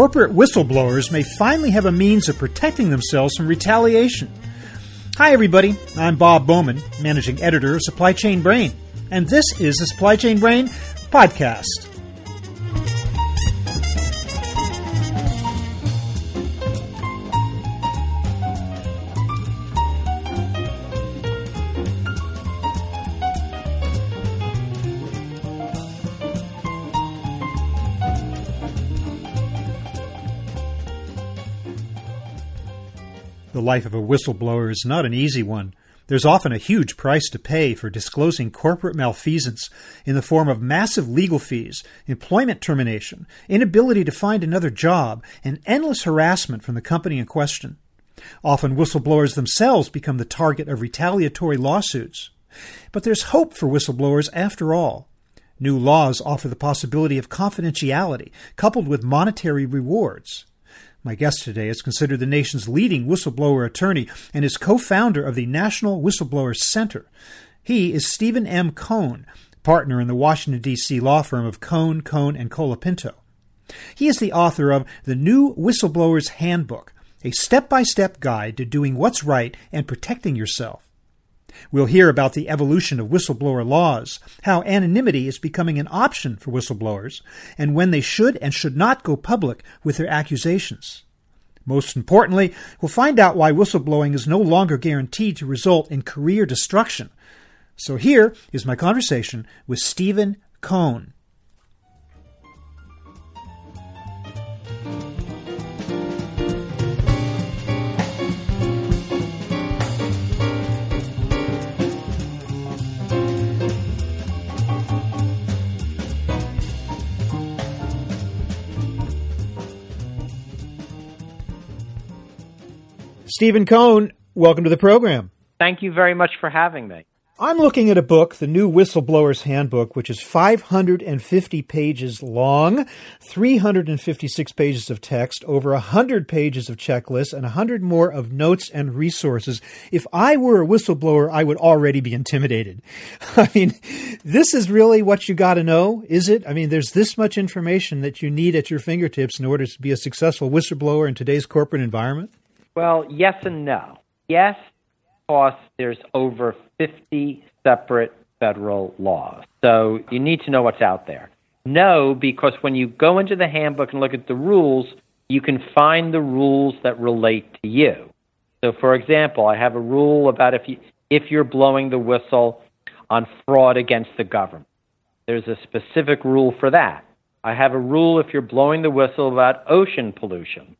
corporate whistleblowers may finally have a means of protecting themselves from retaliation. Hi, everybody. I'm Bob Bowman, managing editor of Supply Chain Brain, and this is the Supply Chain Brain podcast. The life of a whistleblower is not an easy one. There's often a huge price to pay for disclosing corporate malfeasance in the form of massive legal fees, employment termination, inability to find another job, and endless harassment from the company in question. Often whistleblowers themselves become the target of retaliatory lawsuits. But there's hope for whistleblowers after all. New laws offer the possibility of confidentiality coupled with monetary rewards. My guest today is considered the nation's leading whistleblower attorney and is co founder of the National Whistleblower Center. He is Stephen M. Kohn, partner in the Washington, D.C. law firm of Kohn, Kohn, and Colapinto. He is the author of The New Whistleblower's Handbook, a step by step guide to doing what's right and protecting yourself. We'll hear about the evolution of whistleblower laws, how anonymity is becoming an option for whistleblowers, and when they should and should not go public with their accusations. Most importantly, we'll find out why whistleblowing is no longer guaranteed to result in career destruction. So here is my conversation with Stephen Kohn. Stephen Kohn, welcome to the program. Thank you very much for having me. I'm looking at a book, the new Whistleblower's Handbook, which is 550 pages long, 356 pages of text, over 100 pages of checklists, and 100 more of notes and resources. If I were a whistleblower, I would already be intimidated. I mean, this is really what you got to know, is it? I mean, there's this much information that you need at your fingertips in order to be a successful whistleblower in today's corporate environment? Well, yes and no. Yes, because there's over 50 separate federal laws. So you need to know what's out there. No, because when you go into the handbook and look at the rules, you can find the rules that relate to you. So, for example, I have a rule about if you if you're blowing the whistle on fraud against the government. There's a specific rule for that. I have a rule if you're blowing the whistle about ocean pollution.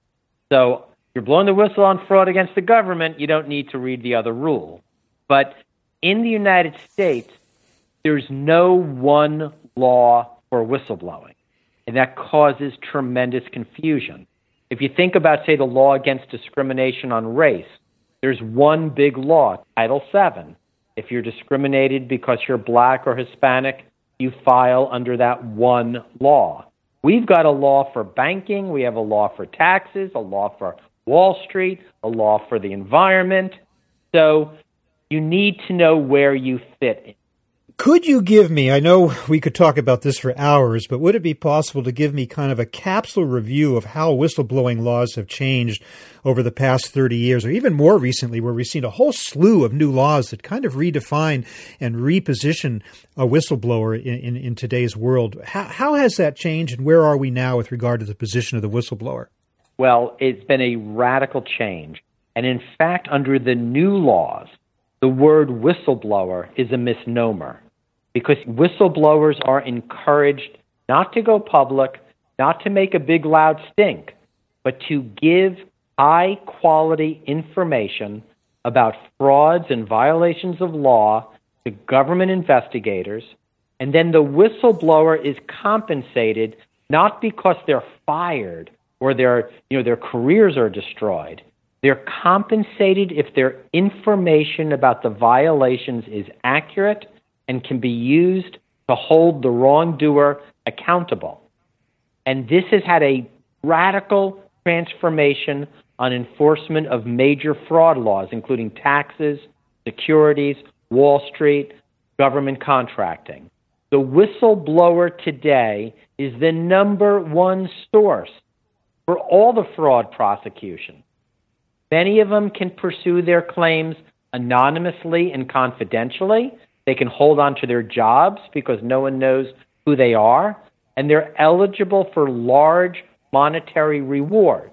So you're blowing the whistle on fraud against the government, you don't need to read the other rule. But in the United States, there's no one law for whistleblowing, and that causes tremendous confusion. If you think about, say, the law against discrimination on race, there's one big law, Title VII. If you're discriminated because you're black or Hispanic, you file under that one law. We've got a law for banking, we have a law for taxes, a law for Wall Street, a law for the environment. So you need to know where you fit in. Could you give me, I know we could talk about this for hours, but would it be possible to give me kind of a capsule review of how whistleblowing laws have changed over the past 30 years, or even more recently, where we've seen a whole slew of new laws that kind of redefine and reposition a whistleblower in, in, in today's world? How, how has that changed, and where are we now with regard to the position of the whistleblower? Well, it's been a radical change. And in fact, under the new laws, the word whistleblower is a misnomer because whistleblowers are encouraged not to go public, not to make a big loud stink, but to give high quality information about frauds and violations of law to government investigators. And then the whistleblower is compensated not because they're fired or their you know their careers are destroyed. They're compensated if their information about the violations is accurate and can be used to hold the wrongdoer accountable. And this has had a radical transformation on enforcement of major fraud laws, including taxes, securities, Wall Street, government contracting. The whistleblower today is the number one source for all the fraud prosecution. Many of them can pursue their claims anonymously and confidentially. They can hold on to their jobs because no one knows who they are, and they're eligible for large monetary rewards.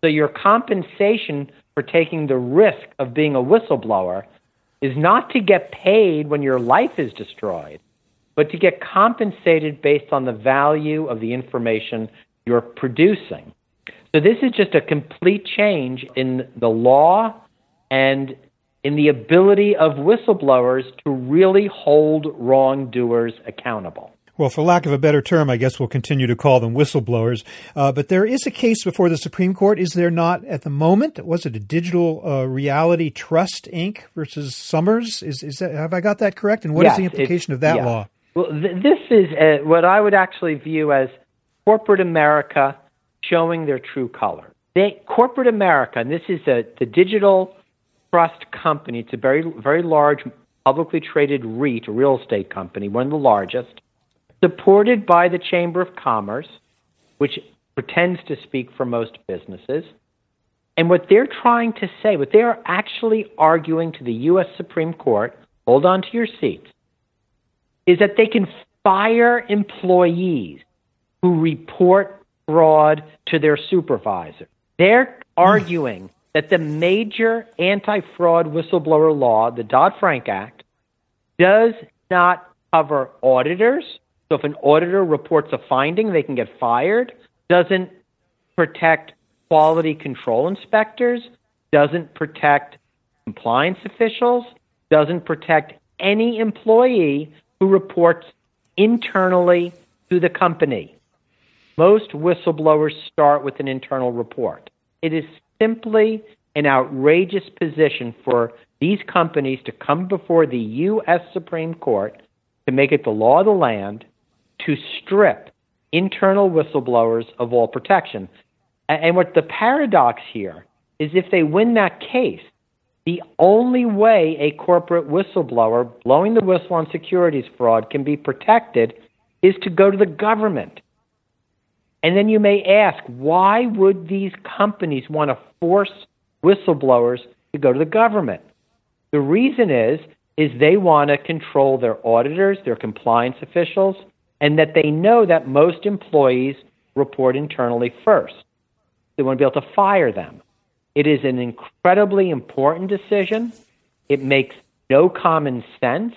So your compensation for taking the risk of being a whistleblower is not to get paid when your life is destroyed, but to get compensated based on the value of the information you're producing. So this is just a complete change in the law and in the ability of whistleblowers to really hold wrongdoers accountable. Well, for lack of a better term, I guess we'll continue to call them whistleblowers. Uh, but there is a case before the Supreme Court, is there not, at the moment? Was it a Digital uh, Reality Trust Inc. versus Somers? Is, is that, have I got that correct? And what yes, is the implication of that yeah. law? Well, th- this is uh, what I would actually view as corporate America showing their true color. They, corporate America, and this is a, the digital trust company. It's a very, very large publicly traded REIT, a real estate company, one of the largest supported by the Chamber of Commerce, which pretends to speak for most businesses. And what they're trying to say, what they're actually arguing to the U.S. Supreme Court, hold on to your seats, is that they can fire employees who report fraud to their supervisor. They're hmm. arguing that the major anti fraud whistleblower law, the Dodd Frank Act, does not cover auditors, so if an auditor reports a finding, they can get fired. Doesn't protect quality control inspectors, doesn't protect compliance officials, doesn't protect any employee who reports internally to the company. Most whistleblowers start with an internal report. It is simply an outrageous position for these companies to come before the U.S. Supreme Court to make it the law of the land to strip internal whistleblowers of all protection. And what the paradox here is if they win that case, the only way a corporate whistleblower blowing the whistle on securities fraud can be protected is to go to the government. And then you may ask, why would these companies want to force whistleblowers to go to the government? The reason is is they want to control their auditors, their compliance officials, and that they know that most employees report internally first. They want to be able to fire them. It is an incredibly important decision. It makes no common sense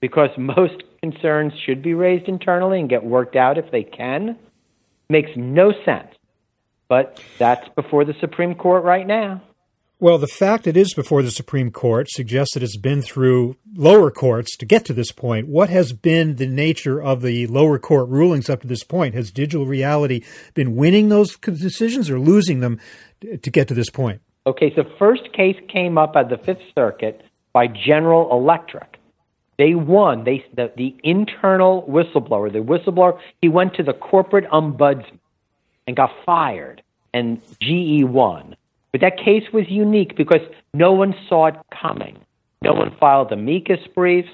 because most concerns should be raised internally and get worked out if they can. Makes no sense. But that's before the Supreme Court right now. Well, the fact it is before the Supreme Court suggests that it's been through lower courts to get to this point. What has been the nature of the lower court rulings up to this point? Has digital reality been winning those decisions or losing them to get to this point? Okay, so first case came up at the Fifth Circuit by General Electric. They won. They the, the internal whistleblower, the whistleblower, he went to the corporate ombudsman and got fired, and GE won. But that case was unique because no one saw it coming. No one filed amicus briefs.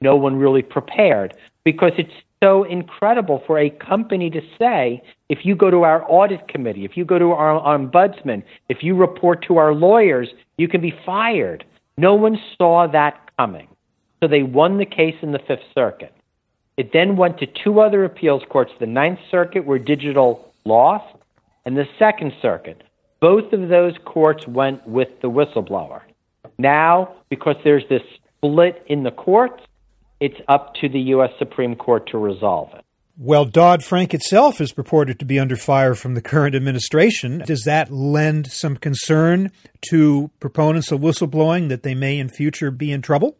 No one really prepared because it's so incredible for a company to say if you go to our audit committee, if you go to our ombudsman, if you report to our lawyers, you can be fired. No one saw that coming. So they won the case in the Fifth Circuit. It then went to two other appeals courts the Ninth Circuit, where digital lost, and the Second Circuit, both of those courts went with the whistleblower. Now, because there's this split in the courts, it's up to the U.S. Supreme Court to resolve it. Well, Dodd Frank itself is purported to be under fire from the current administration. Does that lend some concern to proponents of whistleblowing that they may in future be in trouble?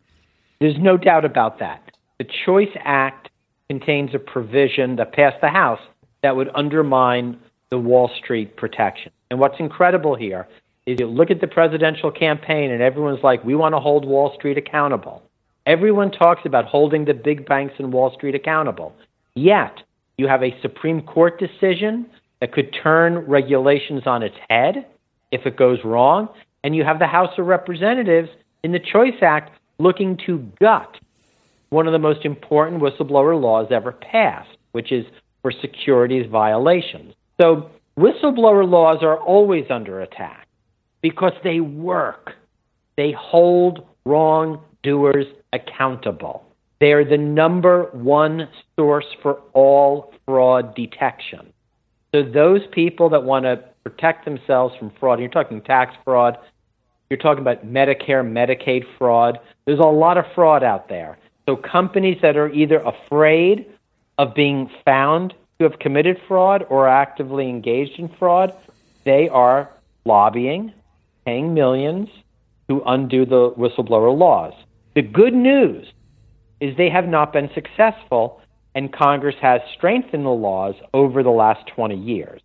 There's no doubt about that. The Choice Act contains a provision that passed the House that would undermine the Wall Street protection. And what's incredible here is you look at the presidential campaign and everyone's like, we want to hold Wall Street accountable. Everyone talks about holding the big banks and Wall Street accountable. Yet, you have a Supreme Court decision that could turn regulations on its head if it goes wrong. And you have the House of Representatives in the Choice Act looking to gut one of the most important whistleblower laws ever passed, which is for securities violations. So Whistleblower laws are always under attack because they work. They hold wrongdoers accountable. They are the number one source for all fraud detection. So those people that want to protect themselves from fraud, you're talking tax fraud, you're talking about Medicare, Medicaid fraud. There's a lot of fraud out there. So companies that are either afraid of being found to have committed fraud or actively engaged in fraud, they are lobbying, paying millions to undo the whistleblower laws. The good news is they have not been successful, and Congress has strengthened the laws over the last 20 years.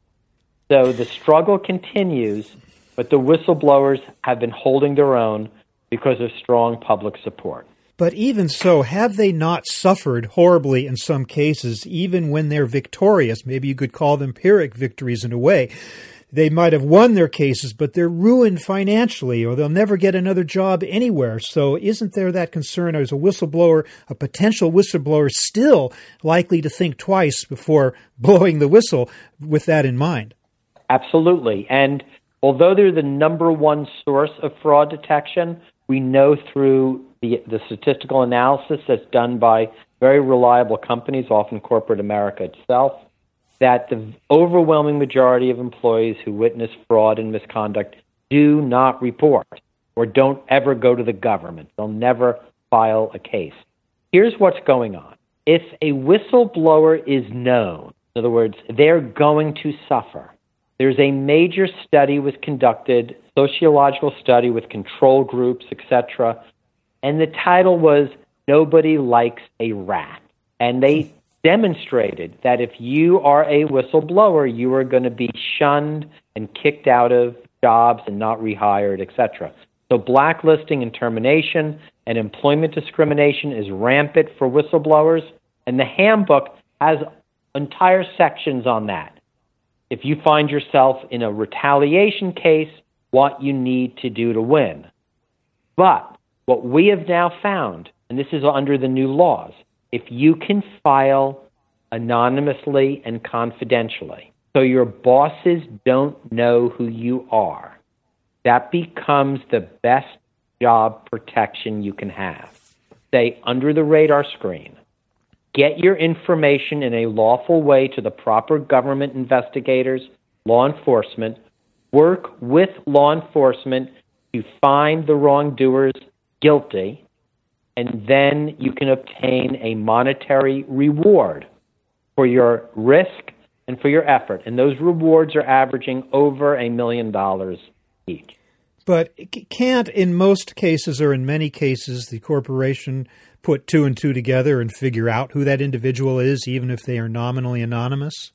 So the struggle continues, but the whistleblowers have been holding their own because of strong public support. But even so, have they not suffered horribly in some cases, even when they're victorious? Maybe you could call them Pyrrhic victories in a way. They might have won their cases, but they're ruined financially, or they'll never get another job anywhere. So, isn't there that concern as a whistleblower, a potential whistleblower, still likely to think twice before blowing the whistle with that in mind? Absolutely. And although they're the number one source of fraud detection, we know through the, the statistical analysis that's done by very reliable companies, often corporate America itself, that the overwhelming majority of employees who witness fraud and misconduct do not report or don't ever go to the government. They'll never file a case. Here's what's going on. If a whistleblower is known, in other words, they're going to suffer. There's a major study was conducted, sociological study with control groups, etc., and the title was Nobody Likes a Rat. And they demonstrated that if you are a whistleblower, you are going to be shunned and kicked out of jobs and not rehired, etc. So blacklisting and termination and employment discrimination is rampant for whistleblowers, and the handbook has entire sections on that. If you find yourself in a retaliation case, what you need to do to win. But what we have now found, and this is under the new laws, if you can file anonymously and confidentially, so your bosses don't know who you are, that becomes the best job protection you can have. Stay under the radar screen. Get your information in a lawful way to the proper government investigators, law enforcement. Work with law enforcement to find the wrongdoers guilty, and then you can obtain a monetary reward for your risk and for your effort. And those rewards are averaging over a million dollars each. But can't, in most cases or in many cases, the corporation put two and two together and figure out who that individual is, even if they are nominally anonymous?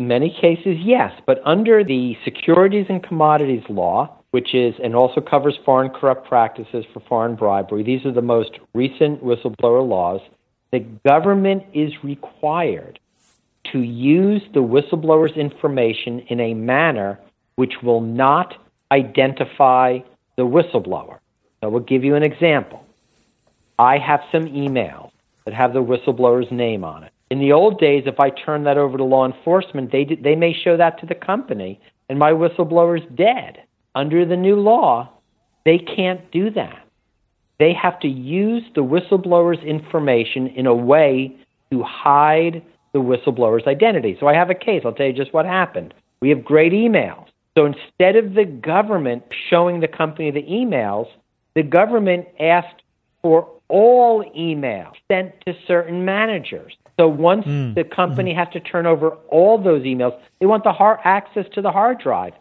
In many cases, yes. But under the Securities and Commodities Law, which is and also covers foreign corrupt practices for foreign bribery. These are the most recent whistleblower laws. The government is required to use the whistleblower's information in a manner which will not identify the whistleblower. I will give you an example. I have some emails that have the whistleblower's name on it. In the old days, if I turn that over to law enforcement, they, they may show that to the company, and my whistleblower's dead under the new law, they can't do that. They have to use the whistleblower's information in a way to hide the whistleblower's identity. So I have a case. I'll tell you just what happened. We have great emails. So instead of the government showing the company the emails, the government asked for all emails sent to certain managers. So once mm. the company mm. has to turn over all those emails, they want the hard access to the hard drive.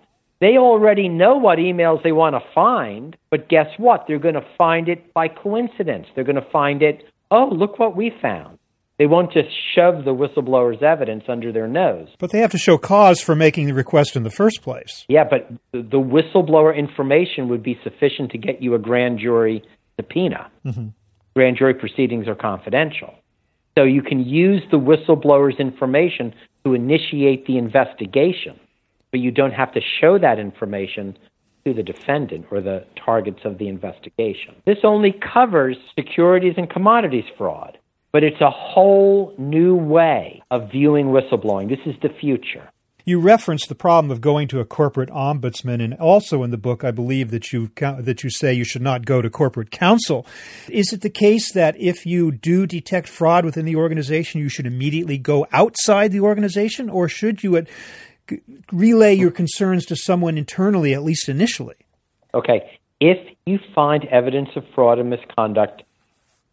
They already know what emails they want to find, but guess what? They're going to find it by coincidence. They're going to find it, oh, look what we found. They won't just shove the whistleblower's evidence under their nose. But they have to show cause for making the request in the first place. Yeah, but the whistleblower information would be sufficient to get you a grand jury subpoena. Mm-hmm. Grand jury proceedings are confidential. So you can use the whistleblower's information to initiate the investigation but you don't have to show that information to the defendant or the targets of the investigation. This only covers securities and commodities fraud, but it's a whole new way of viewing whistleblowing. This is the future. You reference the problem of going to a corporate ombudsman, and also in the book, I believe that you that you say you should not go to corporate counsel. Is it the case that if you do detect fraud within the organization, you should immediately go outside the organization, or should you at, relay your concerns to someone internally, at least initially? Okay, if you find evidence of fraud and misconduct,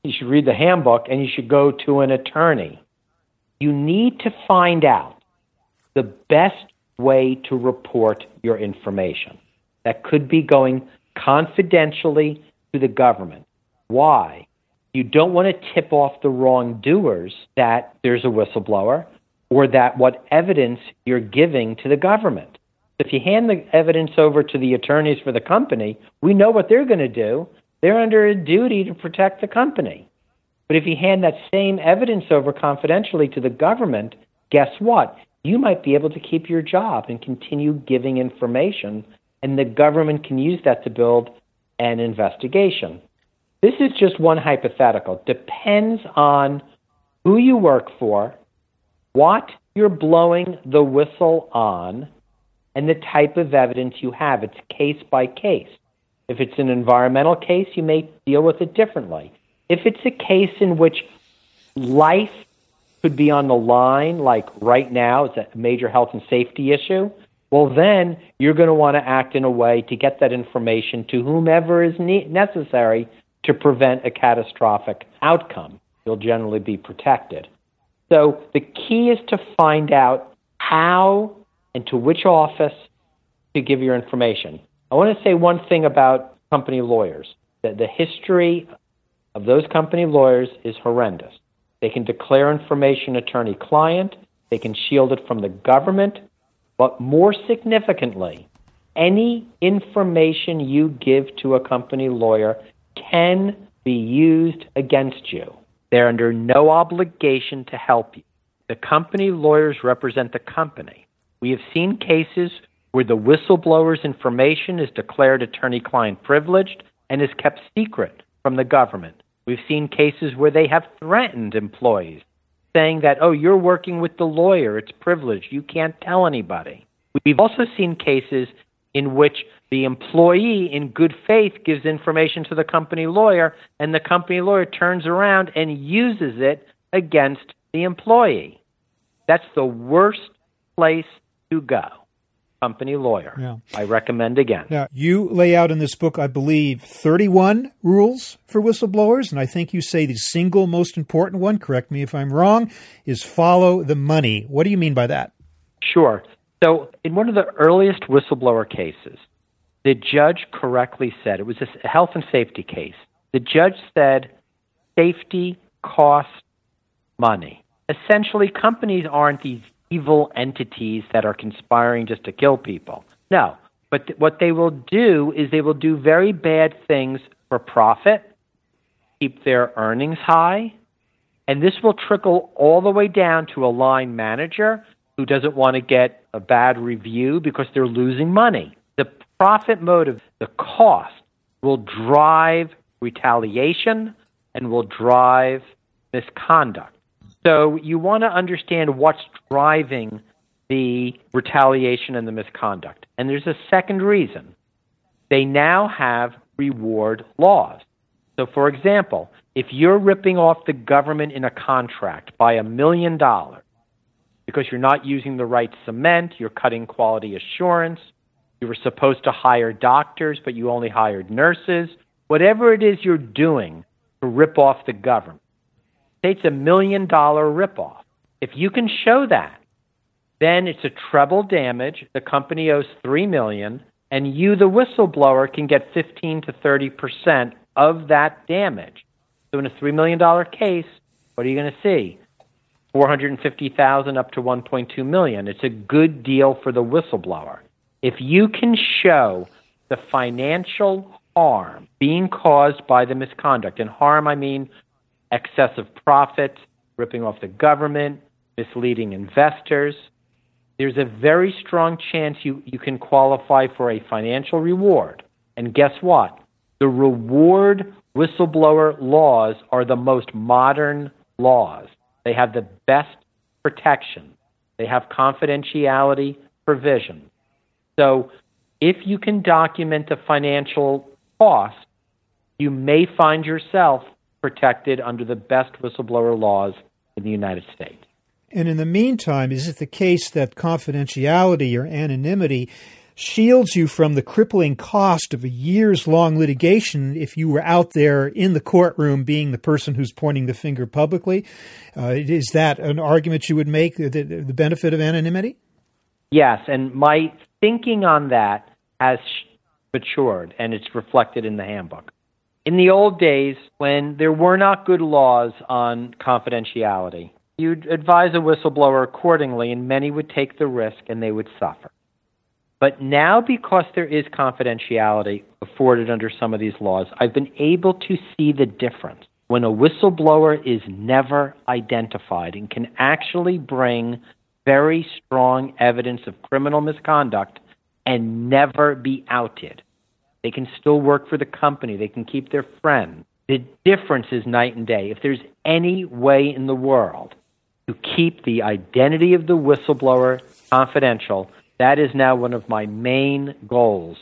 you should read the handbook and you should go to an attorney. You need to find out the best way to report your information. That could be going confidentially to the government. Why? You don't want to tip off the wrongdoers that there's a whistleblower or that what evidence you're giving to the government. If you hand the evidence over to the attorneys for the company, we know what they're going to do. They're under a duty to protect the company. But if you hand that same evidence over confidentially to the government, guess what? You might be able to keep your job and continue giving information, and the government can use that to build an investigation. This is just one hypothetical. Depends on who you work for, what you're blowing the whistle on, and the type of evidence you have. It's case by case. If it's an environmental case, you may deal with it differently. If it's a case in which life could be on the line, like right now, it's a major health and safety issue, well, then you're going to want to act in a way to get that information to whomever is ne- necessary to prevent a catastrophic outcome. You'll generally be protected. So the key is to find out how and to which office to give your information. I want to say one thing about company lawyers that the history of those company lawyers is horrendous. They can declare information attorney client, they can shield it from the government, but more significantly, any information you give to a company lawyer can be used against you. They're under no obligation to help you. The company lawyers represent the company. We have seen cases where the whistleblower's information is declared attorney client privileged and is kept secret from the government. We've seen cases where they have threatened employees, saying that, oh, you're working with the lawyer, it's privileged, you can't tell anybody. We've also seen cases in which the employee, in good faith, gives information to the company lawyer, and the company lawyer turns around and uses it against the employee. That's the worst place to go company lawyer. Yeah. I recommend again. Now, you lay out in this book, I believe, 31 rules for whistleblowers, and I think you say the single most important one, correct me if I'm wrong, is follow the money. What do you mean by that? Sure. So, in one of the earliest whistleblower cases, the judge correctly said it was a health and safety case. The judge said safety costs money. Essentially, companies aren't these evil entities that are conspiring just to kill people. No. But th- what they will do is they will do very bad things for profit, keep their earnings high, and this will trickle all the way down to a line manager who doesn't want to get a bad review because they're losing money. The profit motive, the cost, will drive retaliation and will drive misconduct. So you want to understand what's driving the retaliation and the misconduct. And there's a second reason. They now have reward laws. So, for example, if you're ripping off the government in a contract by a million dollars because you're not using the right cement, you're cutting quality assurance, you were supposed to hire doctors, but you only hired nurses, whatever it is you're doing to rip off the government, it's a million dollar ripoff. If you can show that, then it's a treble damage. The company owes three million, and you, the whistleblower, can get fifteen to thirty percent of that damage. So in a three million dollar case, what are you going to see? Four hundred and fifty thousand up to one point two million. It's a good deal for the whistleblower. If you can show the financial harm being caused by the misconduct, and harm I mean excessive profit, ripping off the government, misleading investors. There's a very strong chance you, you can qualify for a financial reward. And guess what? The reward whistleblower laws are the most modern laws. They have the best protection. They have confidentiality provisions. So if you can document a financial cost, you may find yourself protected under the best whistleblower laws in the United States. And in the meantime, is it the case that confidentiality or anonymity shields you from the crippling cost of a years long litigation if you were out there in the courtroom being the person who's pointing the finger publicly? Uh, is that an argument you would make, the, the benefit of anonymity? Yes, and my thinking on that has matured and it's reflected in the handbook. In the old days, when there were not good laws on confidentiality, you'd advise a whistleblower accordingly, and many would take the risk and they would suffer. But now, because there is confidentiality afforded under some of these laws, I've been able to see the difference when a whistleblower is never identified and can actually bring very strong evidence of criminal misconduct and never be outed. They can still work for the company. They can keep their friends. The difference is night and day. If there's any way in the world to keep the identity of the whistleblower confidential, that is now one of my main goals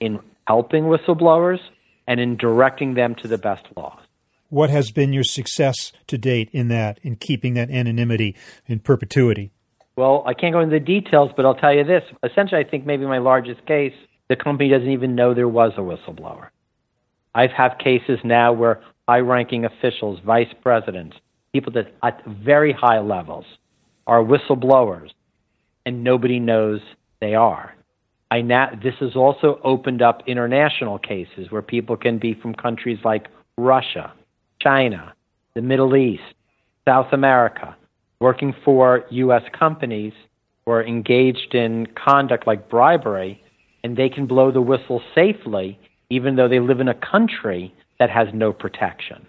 in helping whistleblowers and in directing them to the best laws. What has been your success to date in that, in keeping that anonymity in perpetuity? Well, I can't go into the details, but I'll tell you this. Essentially, I think maybe my largest case, the company doesn't even know there was a whistleblower. I've had cases now where high ranking officials, vice presidents, people that at very high levels are whistleblowers, and nobody knows they are. I this has also opened up international cases where people can be from countries like Russia, China, the Middle East, South America, working for U.S. companies or engaged in conduct like bribery, and they can blow the whistle safely, even though they live in a country that has no protection.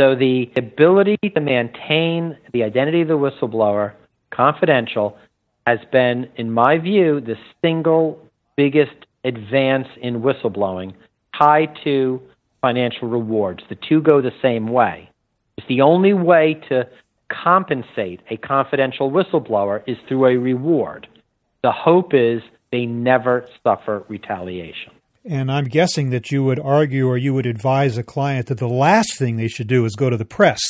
So the ability to maintain the identity of the whistleblower confidential has been, in my view, the single biggest advance in whistleblowing tied to financial rewards. The two go the same way. It's the only way to compensate a confidential whistleblower is through a reward. The hope is they never suffer retaliation. And I'm guessing that you would argue or you would advise a client that the last thing they should do is go to the press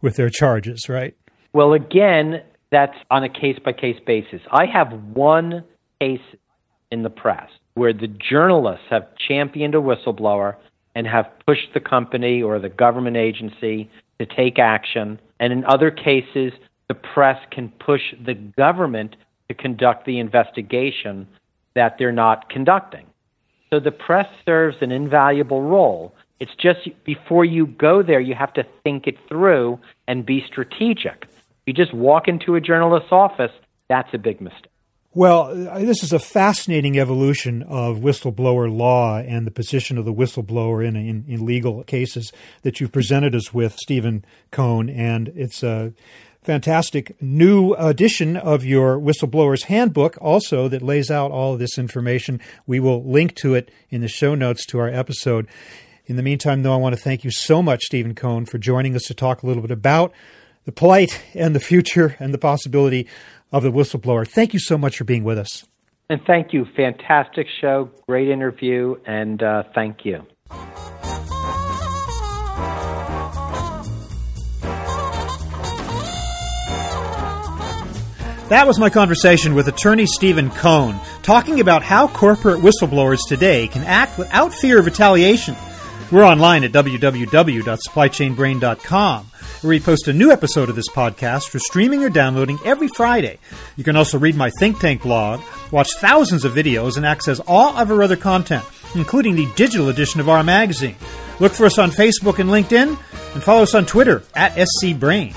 with their charges, right? Well, again, that's on a case by case basis. I have one case in the press where the journalists have championed a whistleblower and have pushed the company or the government agency to take action and in other cases, the press can push the government to conduct the investigation that they're not conducting. So the press serves an invaluable role. It's just before you go there, you have to think it through and be strategic. You just walk into a journalist's office, that's a big mistake. Well, uh, this is a fascinating evolution of whistleblower law and the position of the whistleblower in, in, in legal cases that you've presented us with, Stephen Kohn. And it's a fantastic new edition of your Whistleblower's Handbook, also that lays out all of this information. We will link to it in the show notes to our episode. In the meantime, though, I want to thank you so much, Stephen Kohn, for joining us to talk a little bit about the plight and the future and the possibility of the whistleblower. Thank you so much for being with us. And thank you. Fantastic show, great interview, and uh, thank you. That was my conversation with attorney Stephen Kohn, talking about how corporate whistleblowers today can act without fear of retaliation. We're online at www.supplychainbrain.com where we post a new episode of this podcast for streaming or downloading every Friday. You can also read my Think Tank blog, watch thousands of videos, and access all of our other content, including the digital edition of our magazine. Look for us on Facebook and LinkedIn, and follow us on Twitter at SCBrain.